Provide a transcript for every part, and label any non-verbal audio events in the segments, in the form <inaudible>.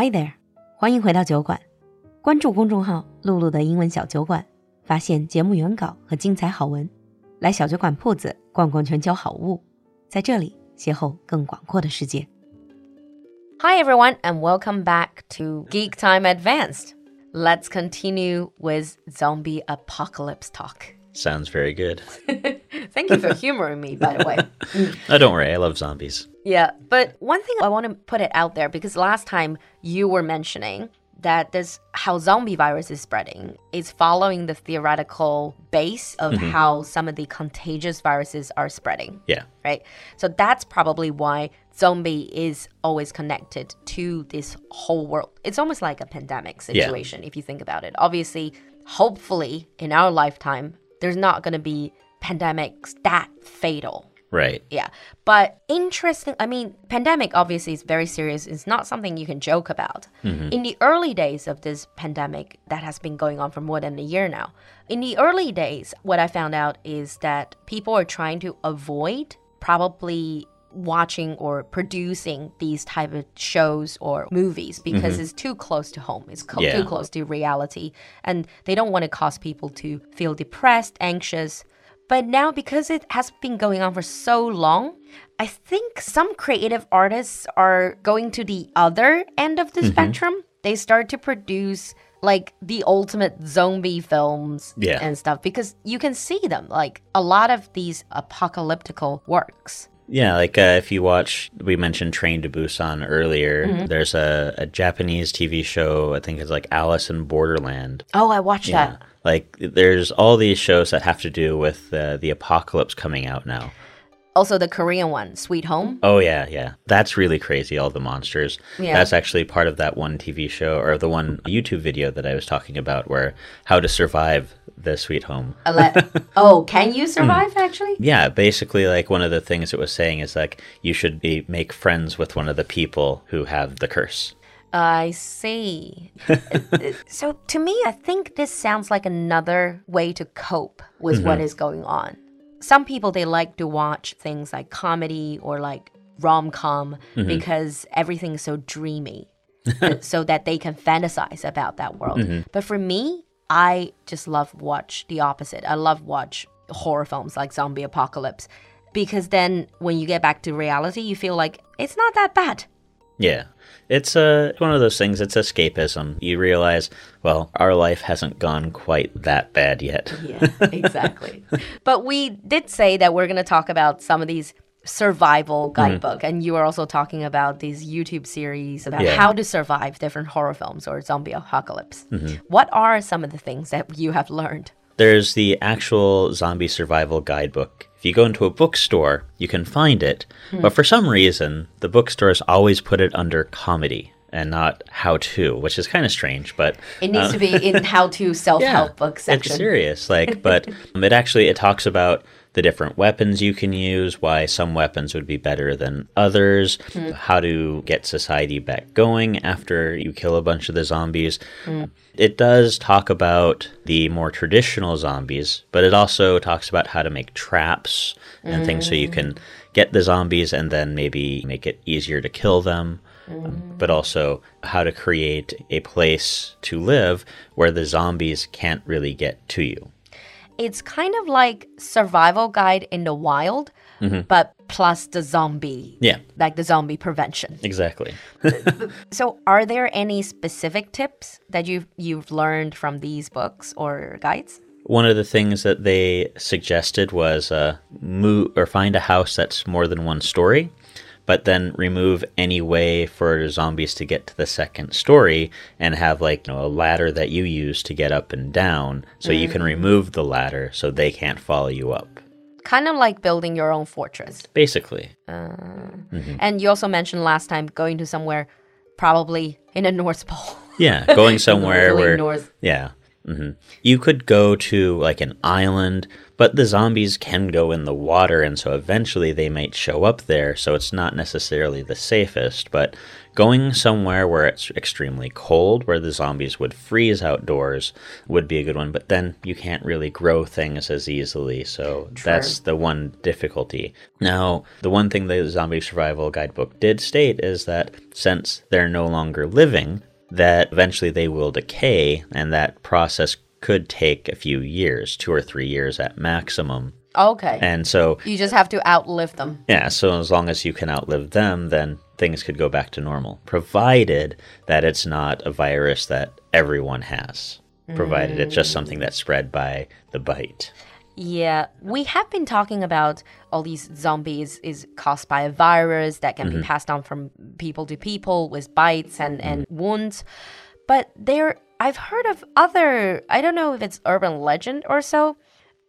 Hi there，欢迎回到酒馆，关注公众号“璐璐的英文小酒馆”，发现节目原稿和精彩好文。来小酒馆铺子逛逛全球好物，在这里邂逅更广阔的世界。Hi everyone and welcome back to Geek Time Advanced. Let's continue with zombie apocalypse talk. Sounds very good. <laughs> Thank you for humoring me, by the way. <laughs> oh, don't worry. I love zombies. Yeah, but one thing I want to put it out there because last time you were mentioning that this how zombie virus is spreading is following the theoretical base of mm -hmm. how some of the contagious viruses are spreading. Yeah. Right. So that's probably why zombie is always connected to this whole world. It's almost like a pandemic situation yeah. if you think about it. Obviously, hopefully in our lifetime there's not going to be pandemics that fatal. Right. Yeah. But interesting, I mean, pandemic obviously is very serious. It's not something you can joke about. Mm -hmm. In the early days of this pandemic that has been going on for more than a year now, in the early days, what I found out is that people are trying to avoid probably watching or producing these type of shows or movies because mm -hmm. it's too close to home it's yeah. too close to reality and they don't want to cause people to feel depressed anxious but now because it has been going on for so long i think some creative artists are going to the other end of the mm -hmm. spectrum they start to produce like the ultimate zombie films yeah. and stuff because you can see them like a lot of these apocalyptical works yeah, like uh, if you watch, we mentioned Train to Busan earlier. Mm-hmm. There's a, a, Japanese TV show, I think it's like Alice in Borderland. Oh, I watched yeah. that. Like there's all these shows that have to do with uh, the apocalypse coming out now. Also, the Korean one, Sweet Home. Oh yeah, yeah, that's really crazy. All the monsters. Yeah. That's actually part of that one TV show or the one YouTube video that I was talking about, where how to survive the Sweet Home. <laughs> oh, can you survive actually? Yeah, basically, like one of the things it was saying is like you should be make friends with one of the people who have the curse. I see. <laughs> so to me, I think this sounds like another way to cope with mm -hmm. what mm-hmm. going on some people they like to watch things like comedy or like rom-com mm -hmm. because everything's so dreamy <laughs> so that they can fantasize about that world. Mm -hmm. But for me, I just love watch the opposite. I love watch horror films like zombie apocalypse because then when you get back to reality, you feel like it's not that bad. Yeah. It's uh, one of those things, it's escapism. You realize, well, our life hasn't gone quite that bad yet. yeah, exactly. <laughs> but we did say that we're going to talk about some of these survival mm-hmm. guidebook mm. and you were also talking about these youtube series about yeah. how to survive different horror films or zombie apocalypse mm -hmm. what are some of the things that you have learned there's the actual zombie survival guidebook if you go into a bookstore, you can find it, hmm. but for some reason, the bookstores always put it under comedy and not how to, which is kind of strange, but it needs uh, to be in how to self <laughs> help yeah, book section. It's serious, like, <laughs> but um, it actually it talks about the different weapons you can use, why some weapons would be better than others, mm. how to get society back going after you kill a bunch of the zombies. Mm. It does talk about the more traditional zombies, but it also talks about how to make traps and mm. things so you can get the zombies and then maybe make it easier to kill them. Um, but also how to create a place to live where the zombies can't really get to you it's kind of like survival guide in the wild, mm -hmm. but plus the zombie. Yeah. Like the zombie prevention. Exactly. <laughs> so are there any specific tips that you've you've learned from these books or guides? One of the things that they suggested was uh, move or find a house that's more than one story but then remove any way for zombies to get to the second story and have like you know a ladder that you use to get up and down so mm. you can mm. remove the ladder so they can't follow you up kind of like building your own fortress basically uh, mm -hmm. and you also mentioned last time going to somewhere probably in a north pole yeah going <laughs> somewhere where north. yeah Mm-hmm. You could go to like an island, but the zombies can go in the water, and so eventually they might show up there. So it's not necessarily the safest, but going somewhere where it's extremely cold, where the zombies would freeze outdoors, would be a good one. But then you can't really grow things as easily, so that's the one difficulty. Now, the one thing the Zombie Survival Guidebook did state is that since they're no longer living, that eventually they will decay, and that process could take a few years, two or three years at maximum. Okay. And so, you just have to outlive them. yeah, so as long as you can outlive them, then things could go back to normal, provided that it's not a virus that everyone has, provided it's just mm. something that's spread by the bite. Yeah, we have been talking about all these zombies is caused by a virus that can be passed on from people to people with bites and, and wounds. But there, I've heard of other, I don't know if it's urban legend or so.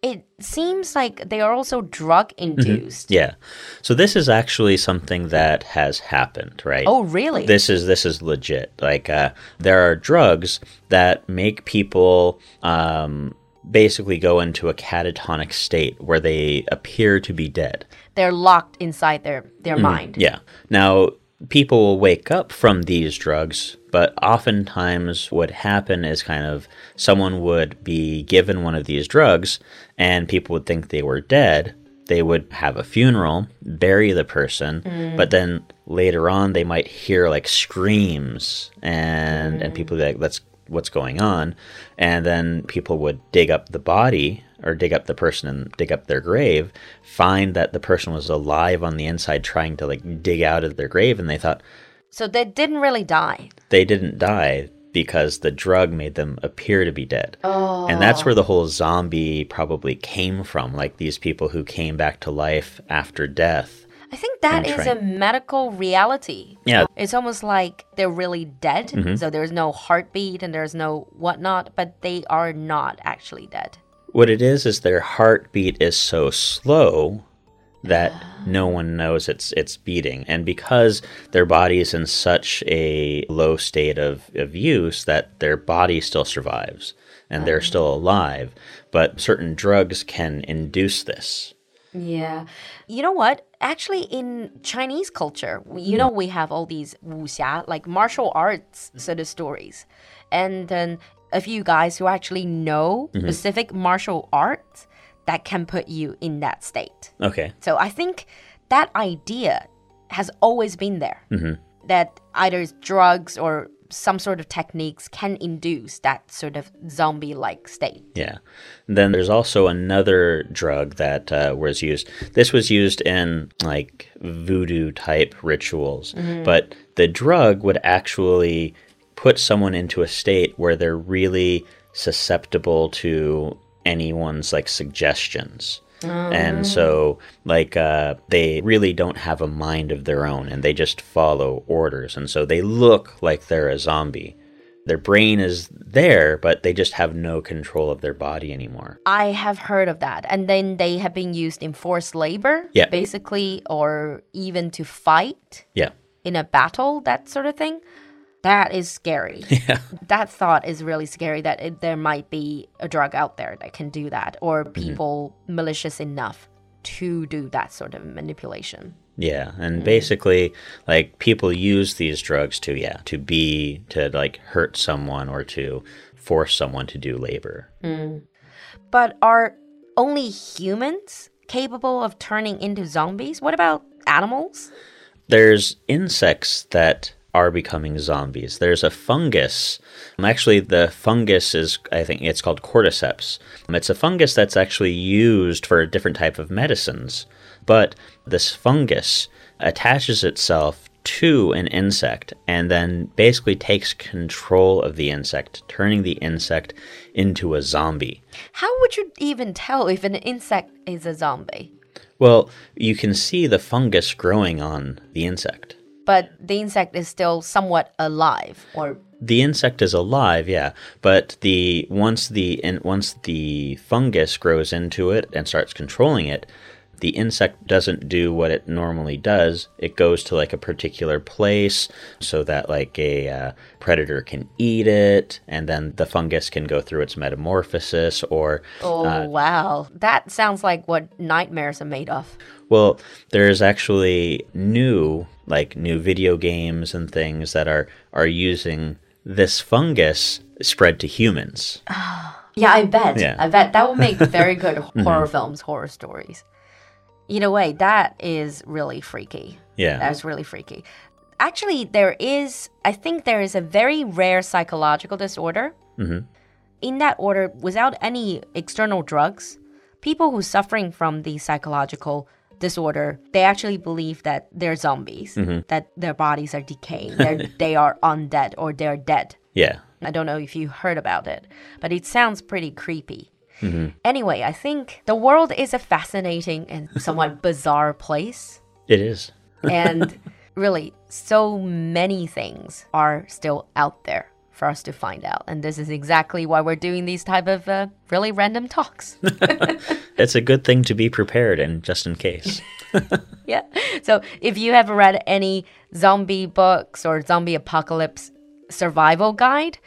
It seems like they are also drug induced. Yeah. So this is actually something that has happened, right? Oh, really? This is this is legit. Like uh, there are drugs that make people um, basically go into a catatonic state where they appear to be dead. They're locked inside their, their mm-hmm. mind. Yeah. Now, people will wake up from these drugs, but oftentimes what happen is kind of someone would be given one of these drugs and people would think they were dead. They would have a funeral, bury the person, mm. but then later on they might hear like screams and and people like that's what's going on and then people would dig up the body or dig up the person and dig up their grave find that the person was alive on the inside trying to like dig out of their grave and they thought So they didn't really die. they didn't die because the drug made them appear to be dead. Oh. And that's where the whole zombie probably came from like these people who came back to life after death. I think that is a medical reality. Yeah. It's almost like they're really dead. Mm-hmm. So there's no heartbeat and there's no whatnot, but they are not actually dead. What it is is their heartbeat is so slow that <gasps> no one knows it's it's beating and because their body is in such a low state of, of use that their body still survives and they're oh. still alive but certain drugs can induce this Yeah. You know what? Actually, in Chinese culture, you mm. know, we have all these wuxia, like martial arts sort of stories. And then a few guys who actually know mm-hmm. specific martial arts that can put you in that state. okay So I think that idea has always been there. Mm-hmm. That either drugs or some sort of techniques can induce that sort of zombie like state. Yeah. Then there's also another drug that uh, was used. This was used in like voodoo type rituals, but the drug would actually put someone into a state where they're really susceptible to anyone's like suggestions. And so, like, uh, they really don't have a mind of their own and they just follow orders. And so they look like they're a zombie. Their brain is there, but they just have no control of their body anymore. I have heard of that. And then they have been used in forced labor, Yeah. basically, or even to fight Yeah. in a battle, that sort of thing. That is scary. <laughs> Yeah. that thought is really scary that it, there might be a drug out there that can do that, or mm-hmm. people malicious enough to do that sort of manipulation. Yeah, and mm. basically, like people use these drugs to yeah to be to like hurt someone or to force someone to do labor. Mm. But are only humans capable of turning into zombies? What about animals? There's insects that are becoming zombies. There's a fungus. Actually, the fungus is I think it's called cordyceps. It's a fungus that's actually used for a different type of medicines, but this fungus attaches itself to an insect and then basically takes control of the insect, turning the insect into a zombie. How would you even tell if an insect is a zombie? Well, you can see the fungus growing on the insect. But the insect is still somewhat alive, or The insect is alive, yeah, but the once the in, once the fungus grows into it and starts controlling it, the insect doesn't do what it normally does. It goes to like a particular place so that like a uh, predator can eat it, and then the fungus can go through its metamorphosis or. Oh, uh, wow. That sounds like what nightmares are made of. Well, there's actually new, like new video games and things that are are using this fungus spread to humans. <sighs> yeah, I bet. Yeah. I bet that will make <laughs> very good horror mm-hmm. films, horror stories. Either way, that is really freaky. Yeah. That's really freaky. Actually, there is, I think there is a very rare psychological disorder. Mm-hmm. In that order, without any external drugs, people who are suffering from the psychological disorder, they actually believe that they're zombies, mm-hmm. that their bodies are decaying, <laughs> they are undead or they're dead. Yeah. I don't know if you heard about it, but it sounds pretty creepy. Mm-hmm. Anyway, I think the world is a fascinating and <laughs> somewhat bizarre place. It is. <laughs> and really, so many things are still out there for us to find out. And this is exactly why we're doing these type of uh, really random talks. <laughs> it's a good thing to be prepared and just in case. yeah. So if you have read any zombie books or zombie apocalypse survival guide,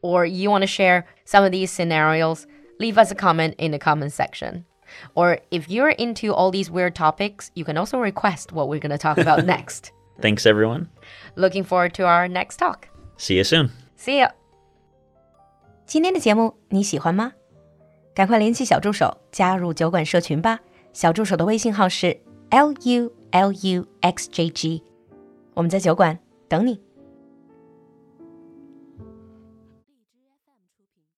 or you want to share some of these scenarios, leave us a comment in the comment section. Or if you're into all these weird topics, you can also request what we're going to talk about next. <laughs> Thanks, everyone. Looking forward to our next talk. See you soon. See ya. 今天的节目你喜欢吗？赶快联系小助手加入酒馆社群吧。小助手的微信号是 l u l u x j g，我们在酒馆等你。